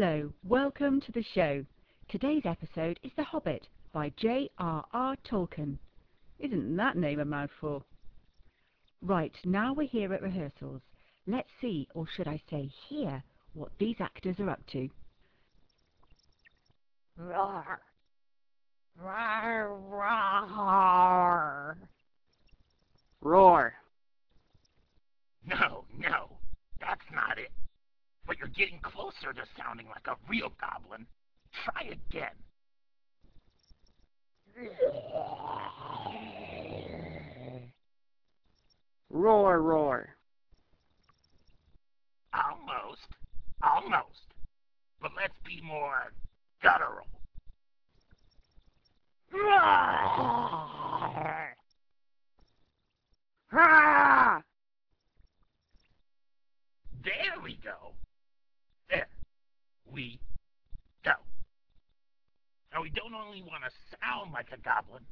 Hello, welcome to the show. Today's episode is The Hobbit by J.R.R. Tolkien. Isn't that name a mouthful? Right, now we're here at rehearsals. Let's see, or should I say hear, what these actors are up to. Roar. Roar, roar. Roar. No, no, that's not it. But you're getting closer to sounding like a real goblin. Try again. Roar, roar. Almost. Almost. But let's be more guttural. There we go. There. We go. Now we don't only want to sound like a goblin,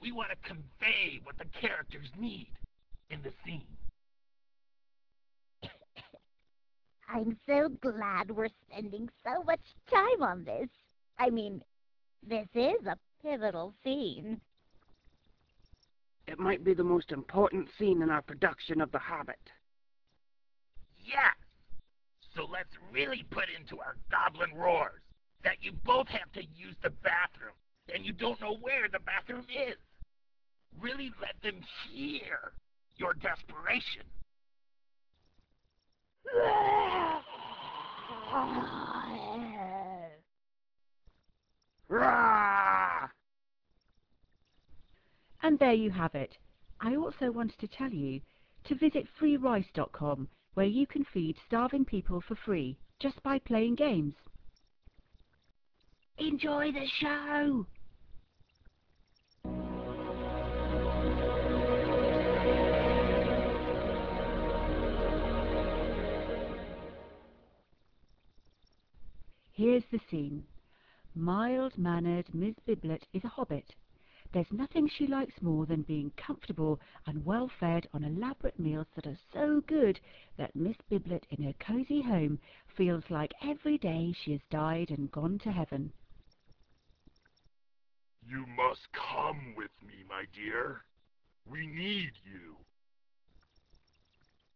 we want to convey what the characters need in the scene. I'm so glad we're spending so much time on this. I mean, this is a pivotal scene. It might be the most important scene in our production of The Hobbit. Yes. So let's really put into our goblin roars that you both have to use the bathroom and you don't know where the bathroom is. Really let them hear your desperation. And there you have it. I also wanted to tell you to visit freerice.com where you can feed starving people for free just by playing games. Enjoy the show! Here's the scene. Mild-mannered Miss Biblet is a hobbit. There's nothing she likes more than being comfortable and well-fed on elaborate meals that are so good that Miss Biblet in her cosy home feels like every day she has died and gone to heaven. You must come with me, my dear. We need you.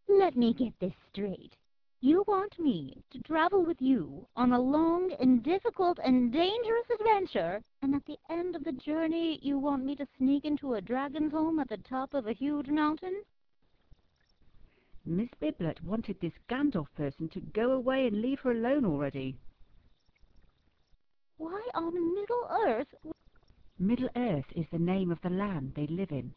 Let me get this straight. You want me to travel with you on a long and difficult and dangerous adventure, and at the end of the journey you want me to sneak into a dragon's home at the top of a huge mountain? Miss Biblet wanted this Gandalf person to go away and leave her alone already. Why on Middle Earth? Middle Earth is the name of the land they live in.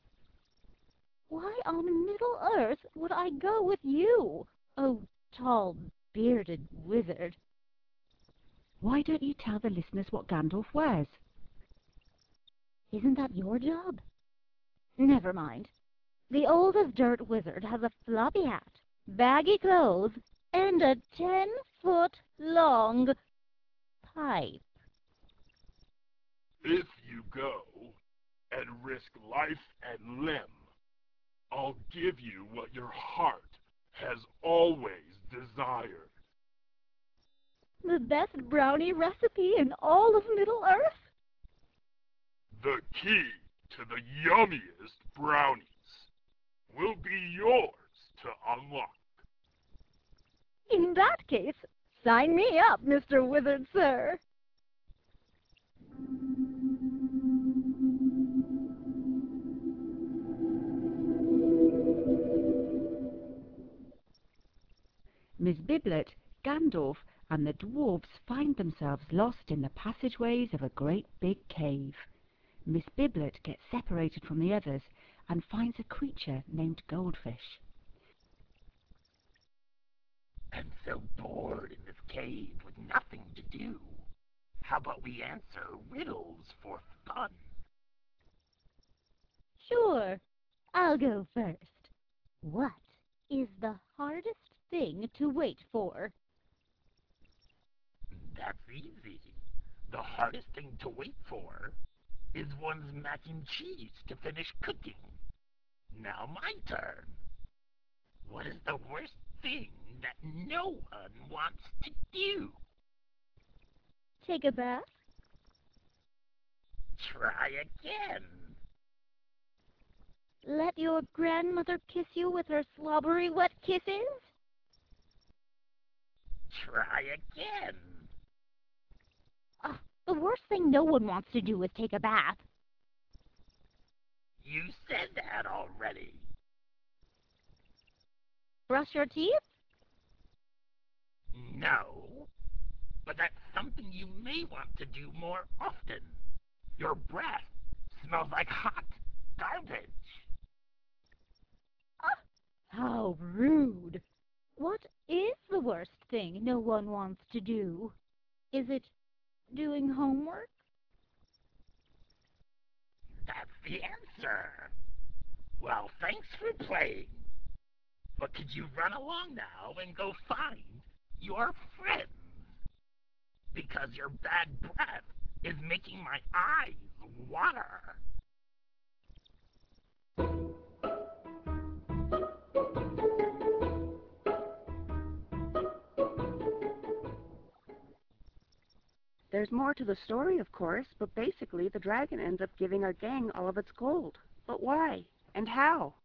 Why on Middle Earth would I go with you? Oh, tall, bearded wizard. Why don't you tell the listeners what Gandalf wears? Isn't that your job? Never mind. The old as dirt wizard has a floppy hat, baggy clothes, and a ten-foot long pipe. If you go and risk life and limb, I'll give you what your heart has always desired. The best brownie recipe in all of Middle Earth? The key to the yummiest brownies will be yours to unlock. In that case, sign me up, Mr. Wizard Sir. Miss Biblet, Gandalf, and the dwarfs find themselves lost in the passageways of a great big cave. Miss Biblet gets separated from the others and finds a creature named Goldfish. I'm so bored in this cave with nothing to do. How about we answer riddles for fun? Sure, I'll go first. What is the hardest thing to wait for? That's easy. The hardest thing to wait for is one's mac and cheese to finish cooking. Now my turn. What is the worst thing that no one wants to do? take a bath? Try again. Let your grandmother kiss you with her slobbery wet kisses? Try again. Ah, the worst thing no one wants to do is take a bath. You said that already. Brush your teeth? No. But that's something you may want to do more often. Your breath smells like hot garbage. How rude. What is the worst thing no one wants to do? Is it doing homework? That's the answer. Well, thanks for playing. But could you run along now and go find your friends? Because your bad breath is making my eyes water. There's more to the story, of course, but basically the dragon ends up giving our gang all of its gold. But why? And how?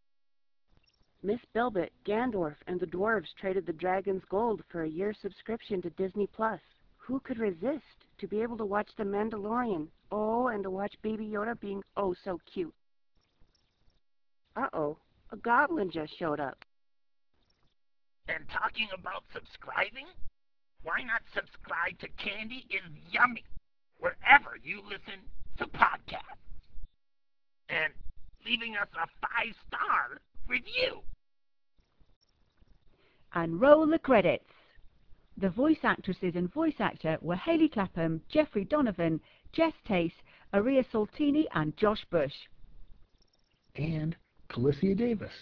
Miss Bilbit, Gandorf, and the dwarves traded the dragon's gold for a year's subscription to Disney Plus. Who could resist to be able to watch The Mandalorian? Oh, and to watch Baby Yoda being oh so cute. Uh-oh, a goblin just showed up. And talking about subscribing, why not subscribe to Candy is Yummy wherever you listen to podcasts? And leaving us a five-star review. And roll the credits. The voice actresses and voice actor were Haley Clapham, Jeffrey Donovan, Jess Tace, Aria Saltini, and Josh Bush. and Calicia Davis.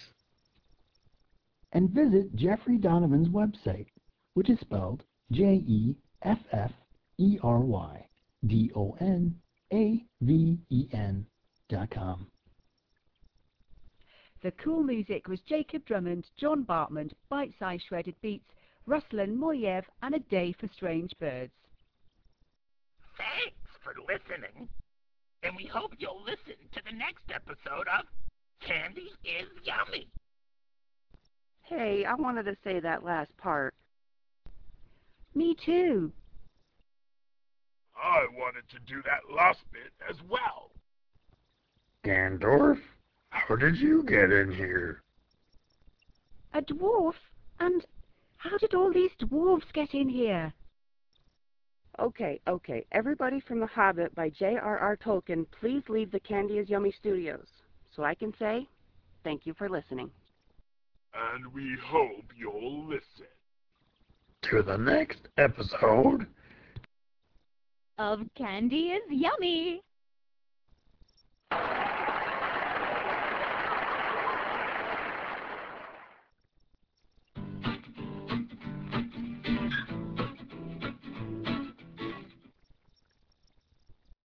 And visit Jeffrey Donovan's website, which is spelled J E F F E R Y D O N A V E N dot com. The cool music was Jacob Drummond, John Bartman, Bite Size Shredded Beats, Ruslan Moyev, and A Day for Strange Birds. Thanks for listening. And we hope you'll listen to the next episode of Candy is Yummy. Hey, I wanted to say that last part. Me too. I wanted to do that last bit as well. Gandorf, how did you get in here? A dwarf? And how did all these dwarves get in here? Okay, okay. Everybody from The Hobbit by J.R.R. Tolkien, please leave the Candy is Yummy studios so I can say thank you for listening. And we hope you'll listen. To the next episode. Of Candy is Yummy.